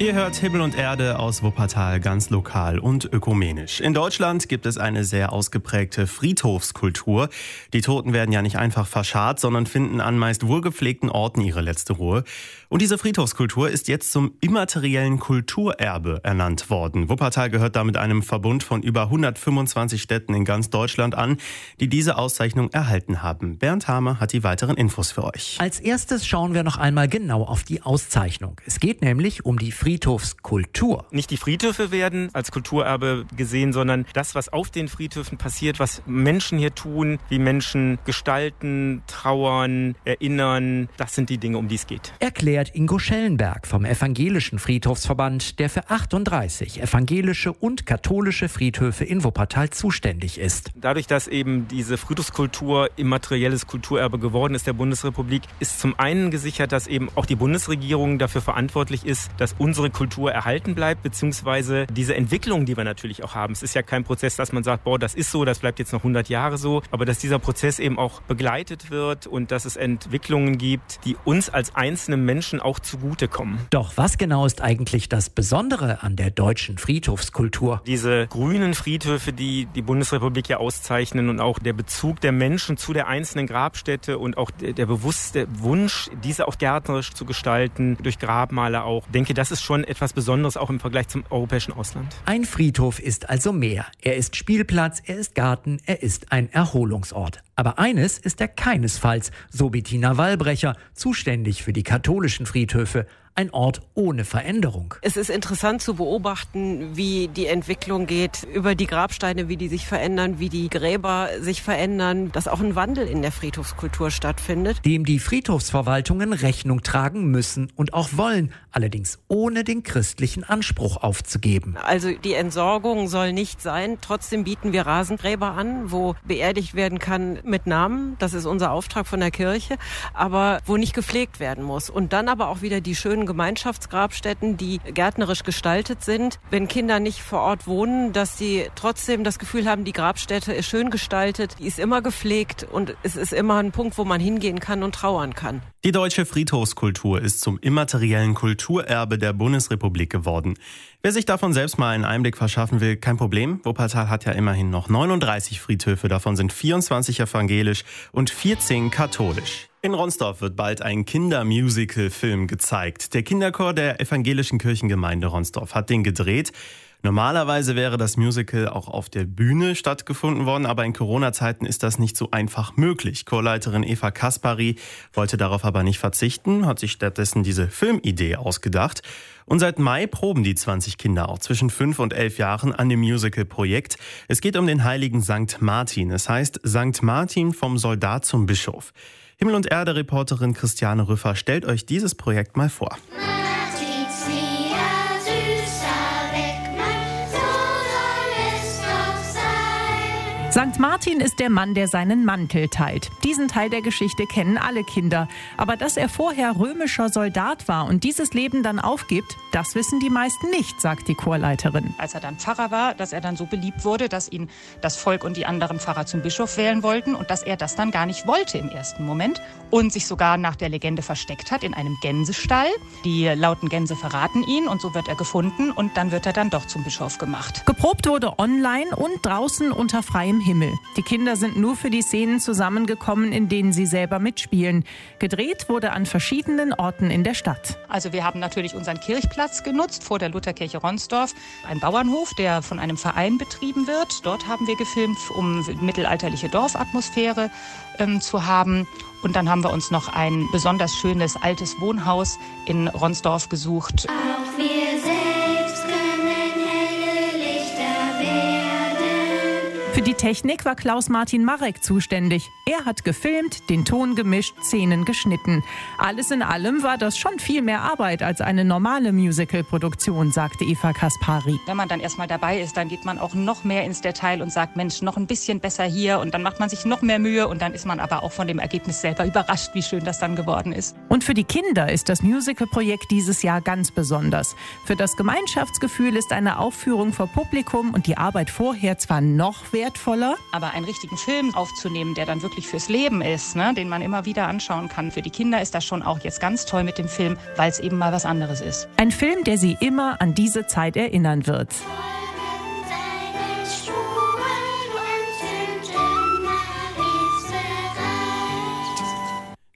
Ihr hört Himmel und Erde aus Wuppertal ganz lokal und ökumenisch. In Deutschland gibt es eine sehr ausgeprägte Friedhofskultur. Die Toten werden ja nicht einfach verscharrt, sondern finden an meist wohlgepflegten Orten ihre letzte Ruhe. Und diese Friedhofskultur ist jetzt zum immateriellen Kulturerbe ernannt worden. Wuppertal gehört damit einem Verbund von über 125 Städten in ganz Deutschland an, die diese Auszeichnung erhalten haben. Bernd Hamer hat die weiteren Infos für euch. Als erstes schauen wir noch einmal genau auf die Auszeichnung. Es geht nämlich um die Friedhofskultur. Nicht die Friedhöfe werden als Kulturerbe gesehen, sondern das, was auf den Friedhöfen passiert, was Menschen hier tun, wie Menschen gestalten, trauern, erinnern, das sind die Dinge, um die es geht. Erklärt Ingo Schellenberg vom Evangelischen Friedhofsverband, der für 38 evangelische und katholische Friedhöfe in Wuppertal zuständig ist. Dadurch, dass eben diese Friedhofskultur immaterielles Kulturerbe geworden ist der Bundesrepublik, ist zum einen gesichert, dass eben auch die Bundesregierung dafür verantwortlich ist, dass unsere unsere Kultur erhalten bleibt, beziehungsweise diese Entwicklung, die wir natürlich auch haben. Es ist ja kein Prozess, dass man sagt, boah, das ist so, das bleibt jetzt noch 100 Jahre so, aber dass dieser Prozess eben auch begleitet wird und dass es Entwicklungen gibt, die uns als einzelne Menschen auch zugutekommen. Doch was genau ist eigentlich das Besondere an der deutschen Friedhofskultur? Diese grünen Friedhöfe, die die Bundesrepublik ja auszeichnen und auch der Bezug der Menschen zu der einzelnen Grabstätte und auch der, der bewusste Wunsch, diese auch gärtnerisch zu gestalten, durch Grabmale auch. Ich denke, das ist schon etwas Besonderes auch im Vergleich zum europäischen Ausland. Ein Friedhof ist also mehr. Er ist Spielplatz, er ist Garten, er ist ein Erholungsort. Aber eines ist er keinesfalls, so Bettina Wallbrecher, zuständig für die katholischen Friedhöfe ein Ort ohne Veränderung. Es ist interessant zu beobachten, wie die Entwicklung geht über die Grabsteine, wie die sich verändern, wie die Gräber sich verändern, dass auch ein Wandel in der Friedhofskultur stattfindet. Dem die Friedhofsverwaltungen Rechnung tragen müssen und auch wollen, allerdings ohne den christlichen Anspruch aufzugeben. Also die Entsorgung soll nicht sein. Trotzdem bieten wir Rasengräber an, wo beerdigt werden kann mit Namen. Das ist unser Auftrag von der Kirche, aber wo nicht gepflegt werden muss. Und dann aber auch wieder die schönen Gemeinschaftsgrabstätten, die gärtnerisch gestaltet sind. Wenn Kinder nicht vor Ort wohnen, dass sie trotzdem das Gefühl haben, die Grabstätte ist schön gestaltet, die ist immer gepflegt und es ist immer ein Punkt, wo man hingehen kann und trauern kann. Die deutsche Friedhofskultur ist zum immateriellen Kulturerbe der Bundesrepublik geworden. Wer sich davon selbst mal einen Einblick verschaffen will, kein Problem. Wuppertal hat ja immerhin noch 39 Friedhöfe, davon sind 24 evangelisch und 14 katholisch. In Ronsdorf wird bald ein Kindermusical-Film gezeigt. Der Kinderchor der evangelischen Kirchengemeinde Ronsdorf hat den gedreht. Normalerweise wäre das Musical auch auf der Bühne stattgefunden worden, aber in Corona-Zeiten ist das nicht so einfach möglich. Chorleiterin Eva Kaspari wollte darauf aber nicht verzichten, hat sich stattdessen diese Filmidee ausgedacht. Und seit Mai proben die 20 Kinder auch zwischen 5 und 11 Jahren an dem Musical-Projekt. Es geht um den heiligen Sankt Martin. Es heißt Sankt Martin vom Soldat zum Bischof. Himmel und Erde Reporterin Christiane Rüffer stellt euch dieses Projekt mal vor. Martin ist der Mann, der seinen Mantel teilt. Diesen Teil der Geschichte kennen alle Kinder. Aber dass er vorher römischer Soldat war und dieses Leben dann aufgibt, das wissen die meisten nicht, sagt die Chorleiterin. Als er dann Pfarrer war, dass er dann so beliebt wurde, dass ihn das Volk und die anderen Pfarrer zum Bischof wählen wollten und dass er das dann gar nicht wollte im ersten Moment und sich sogar nach der Legende versteckt hat in einem Gänsestall. Die lauten Gänse verraten ihn und so wird er gefunden und dann wird er dann doch zum Bischof gemacht. Geprobt wurde online und draußen unter freiem Himmel. Himmel. Die Kinder sind nur für die Szenen zusammengekommen, in denen sie selber mitspielen. Gedreht wurde an verschiedenen Orten in der Stadt. Also wir haben natürlich unseren Kirchplatz genutzt vor der Lutherkirche Ronsdorf, ein Bauernhof, der von einem Verein betrieben wird. Dort haben wir gefilmt, um mittelalterliche Dorfatmosphäre ähm, zu haben. Und dann haben wir uns noch ein besonders schönes altes Wohnhaus in Ronsdorf gesucht. Auch wir Für die Technik war Klaus-Martin Marek zuständig. Er hat gefilmt, den Ton gemischt, Szenen geschnitten. Alles in allem war das schon viel mehr Arbeit als eine normale Musical-Produktion, sagte Eva Kaspari. Wenn man dann erstmal dabei ist, dann geht man auch noch mehr ins Detail und sagt, Mensch, noch ein bisschen besser hier und dann macht man sich noch mehr Mühe und dann ist man aber auch von dem Ergebnis selber überrascht, wie schön das dann geworden ist. Und für die Kinder ist das Musical-Projekt dieses Jahr ganz besonders. Für das Gemeinschaftsgefühl ist eine Aufführung vor Publikum und die Arbeit vorher zwar noch wertvoller. Aber einen richtigen Film aufzunehmen, der dann wirklich fürs Leben ist, ne, den man immer wieder anschauen kann. Für die Kinder ist das schon auch jetzt ganz toll mit dem Film, weil es eben mal was anderes ist. Ein Film, der sie immer an diese Zeit erinnern wird.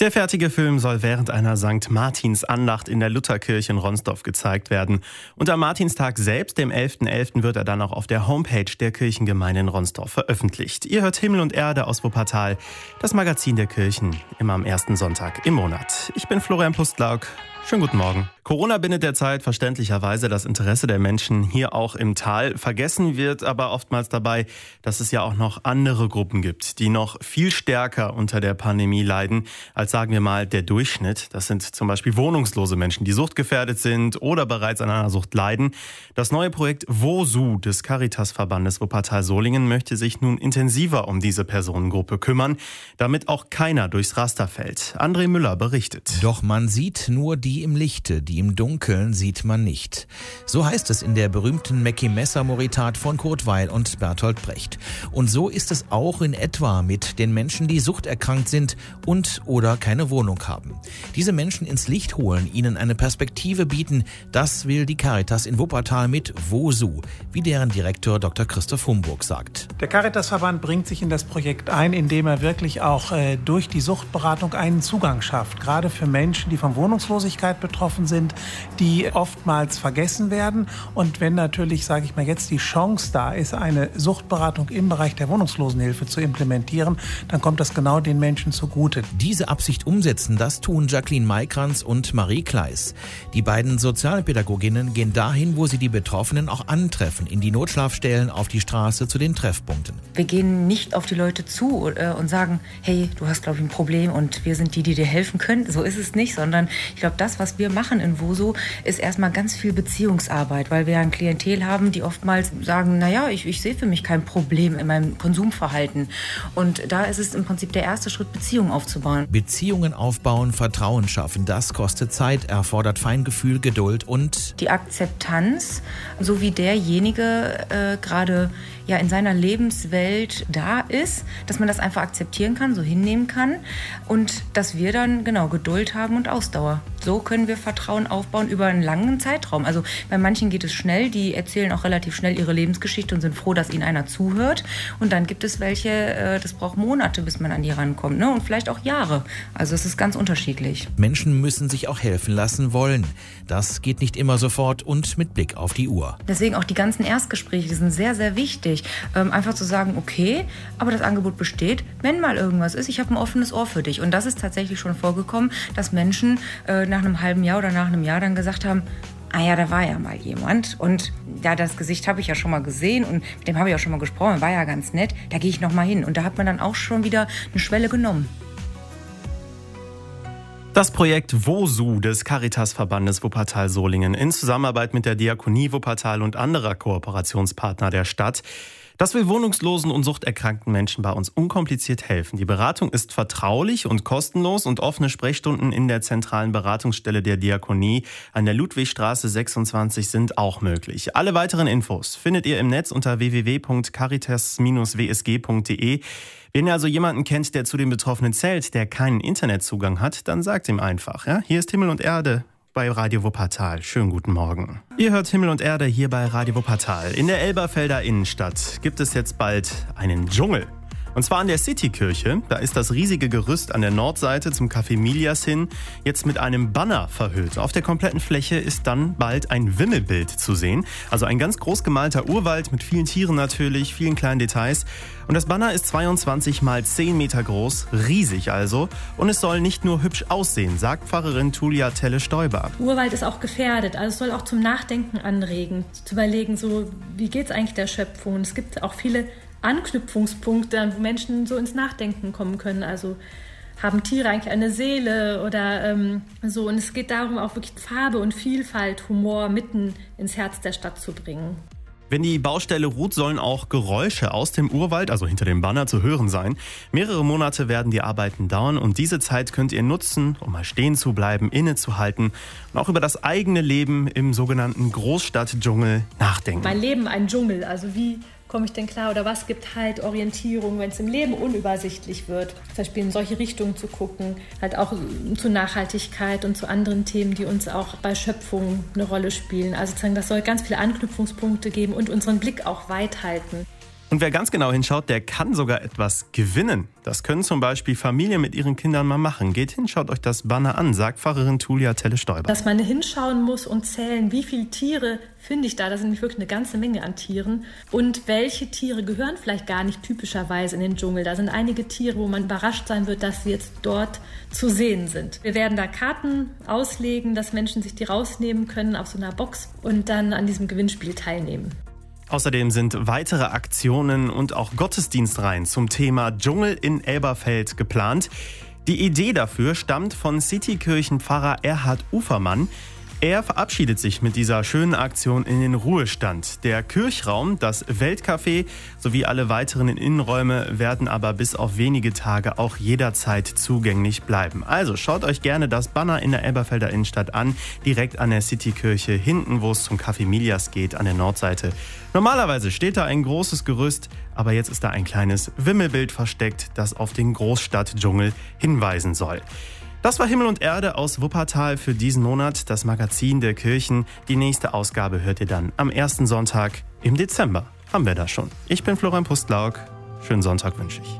Der fertige Film soll während einer St. Martins Andacht in der Lutherkirche in Ronsdorf gezeigt werden. Und am Martinstag selbst, dem 11.11., .11., wird er dann auch auf der Homepage der Kirchengemeinde in Ronsdorf veröffentlicht. Ihr hört Himmel und Erde aus Wuppertal, das Magazin der Kirchen, immer am ersten Sonntag im Monat. Ich bin Florian Pustlauk. Schönen guten Morgen. Corona bindet derzeit verständlicherweise das Interesse der Menschen hier auch im Tal. Vergessen wird aber oftmals dabei, dass es ja auch noch andere Gruppen gibt, die noch viel stärker unter der Pandemie leiden als sagen wir mal der Durchschnitt. Das sind zum Beispiel wohnungslose Menschen, die suchtgefährdet sind oder bereits an einer Sucht leiden. Das neue Projekt WOSU des Caritas-Verbandes Wuppertal-Solingen möchte sich nun intensiver um diese Personengruppe kümmern, damit auch keiner durchs Raster fällt. André Müller berichtet. Doch man sieht nur die im Lichte, die im Dunkeln sieht man nicht. So heißt es in der berühmten Mackie Messer Moritat von Kurt Weil und Bertolt Brecht. Und so ist es auch in etwa mit den Menschen, die suchterkrankt sind und oder keine Wohnung haben. Diese Menschen ins Licht holen, ihnen eine Perspektive bieten, das will die Caritas in Wuppertal mit WOSU, wie deren Direktor Dr. Christoph Humburg sagt. Der Caritasverband bringt sich in das Projekt ein, indem er wirklich auch äh, durch die Suchtberatung einen Zugang schafft, gerade für Menschen, die von Wohnungslosigkeit betroffen sind, die oftmals vergessen werden. Und wenn natürlich, sage ich mal, jetzt die Chance da ist, eine Suchtberatung im Bereich der Wohnungslosenhilfe zu implementieren, dann kommt das genau den Menschen zugute. Diese Absicht umsetzen, das tun Jacqueline Maikranz und Marie Kleis. Die beiden Sozialpädagoginnen gehen dahin, wo sie die Betroffenen auch antreffen, in die Notschlafstellen, auf die Straße zu den Treffpunkten. Wir gehen nicht auf die Leute zu äh, und sagen, hey, du hast, glaube ich, ein Problem und wir sind die, die dir helfen können. So ist es nicht, sondern ich glaube, das, was wir machen in Voso, ist erstmal ganz viel Beziehungsarbeit, weil wir ein Klientel haben, die oftmals sagen, naja, ich, ich sehe für mich kein Problem in meinem Konsumverhalten. Und da ist es im Prinzip der erste Schritt, Beziehungen aufzubauen. Beziehungen aufbauen, Vertrauen schaffen, das kostet Zeit, erfordert Feingefühl, Geduld und die Akzeptanz, so wie derjenige äh, gerade ja in seiner Lebenswelt da ist, dass man das einfach akzeptieren kann, so hinnehmen kann und dass wir dann genau Geduld haben und Ausdauer. So können wir Vertrauen aufbauen über einen langen Zeitraum. Also bei manchen geht es schnell, die erzählen auch relativ schnell ihre Lebensgeschichte und sind froh, dass ihnen einer zuhört. Und dann gibt es welche, äh, das braucht Monate, bis man an die rankommt, ne? und vielleicht auch Jahre. Also es ist ganz unterschiedlich. Menschen müssen sich auch helfen lassen wollen. Das geht nicht immer sofort und mit Blick auf die Uhr. Deswegen auch die ganzen Erstgespräche, die sind sehr, sehr wichtig. Ähm, einfach zu sagen, okay, aber das Angebot besteht, wenn mal irgendwas ist, ich habe ein offenes Ohr für dich. Und das ist tatsächlich schon vorgekommen, dass Menschen äh, nach einem halben Jahr oder nach einem Jahr dann gesagt haben, ah ja, da war ja mal jemand. Und ja, das Gesicht habe ich ja schon mal gesehen und mit dem habe ich auch schon mal gesprochen, war ja ganz nett, da gehe ich noch mal hin. Und da hat man dann auch schon wieder eine Schwelle genommen. Das Projekt WOSU des Caritas-Verbandes Wuppertal-Solingen in Zusammenarbeit mit der Diakonie Wuppertal und anderer Kooperationspartner der Stadt das will wohnungslosen und suchterkrankten Menschen bei uns unkompliziert helfen. Die Beratung ist vertraulich und kostenlos und offene Sprechstunden in der zentralen Beratungsstelle der Diakonie an der Ludwigstraße 26 sind auch möglich. Alle weiteren Infos findet ihr im Netz unter www.caritas-wsg.de. Wenn ihr also jemanden kennt, der zu den Betroffenen zählt, der keinen Internetzugang hat, dann sagt ihm einfach. Ja? Hier ist Himmel und Erde bei Radio Wuppertal. Schönen guten Morgen. Ihr hört Himmel und Erde hier bei Radio Wuppertal. In der Elberfelder Innenstadt gibt es jetzt bald einen Dschungel. Und zwar an der Citykirche. Da ist das riesige Gerüst an der Nordseite zum Café Milias hin jetzt mit einem Banner verhüllt. Auf der kompletten Fläche ist dann bald ein Wimmelbild zu sehen. Also ein ganz groß gemalter Urwald mit vielen Tieren natürlich, vielen kleinen Details. Und das Banner ist 22 mal 10 Meter groß, riesig also. Und es soll nicht nur hübsch aussehen, sagt Pfarrerin Tulia Telle-Stoiber. Urwald ist auch gefährdet, also es soll auch zum Nachdenken anregen, zu überlegen, so wie geht es eigentlich der Schöpfung. Es gibt auch viele Anknüpfungspunkte, wo Menschen so ins Nachdenken kommen können. Also haben Tiere eigentlich eine Seele oder ähm, so. Und es geht darum, auch wirklich Farbe und Vielfalt, Humor mitten ins Herz der Stadt zu bringen. Wenn die Baustelle ruht, sollen auch Geräusche aus dem Urwald, also hinter dem Banner, zu hören sein. Mehrere Monate werden die Arbeiten dauern und diese Zeit könnt ihr nutzen, um mal stehen zu bleiben, innezuhalten und auch über das eigene Leben im sogenannten Großstadtdschungel nachdenken. Mein Leben ein Dschungel, also wie komme ich denn klar oder was gibt halt Orientierung, wenn es im Leben unübersichtlich wird. Zum Beispiel in solche Richtungen zu gucken, halt auch zu Nachhaltigkeit und zu anderen Themen, die uns auch bei Schöpfung eine Rolle spielen. Also sozusagen, das soll ganz viele Anknüpfungspunkte geben und unseren Blick auch weit halten. Und wer ganz genau hinschaut, der kann sogar etwas gewinnen. Das können zum Beispiel Familien mit ihren Kindern mal machen. Geht hin, schaut euch das Banner an, sagt Pfarrerin Tulia Telle-Stäuber. Dass man hinschauen muss und zählen, wie viele Tiere finde ich da. Da sind nämlich wirklich eine ganze Menge an Tieren. Und welche Tiere gehören vielleicht gar nicht typischerweise in den Dschungel. Da sind einige Tiere, wo man überrascht sein wird, dass sie jetzt dort zu sehen sind. Wir werden da Karten auslegen, dass Menschen sich die rausnehmen können auf so einer Box und dann an diesem Gewinnspiel teilnehmen. Außerdem sind weitere Aktionen und auch Gottesdienstreihen zum Thema Dschungel in Elberfeld geplant. Die Idee dafür stammt von Citykirchenpfarrer Erhard Ufermann. Er verabschiedet sich mit dieser schönen Aktion in den Ruhestand. Der Kirchraum, das Weltcafé sowie alle weiteren Innenräume werden aber bis auf wenige Tage auch jederzeit zugänglich bleiben. Also schaut euch gerne das Banner in der Elberfelder Innenstadt an, direkt an der Citykirche hinten, wo es zum Café Milias geht, an der Nordseite. Normalerweise steht da ein großes Gerüst, aber jetzt ist da ein kleines Wimmelbild versteckt, das auf den Großstadtdschungel hinweisen soll. Das war Himmel und Erde aus Wuppertal für diesen Monat, das Magazin der Kirchen. Die nächste Ausgabe hört ihr dann am ersten Sonntag im Dezember. Haben wir da schon. Ich bin Florian Pustlauk. Schönen Sonntag wünsche ich.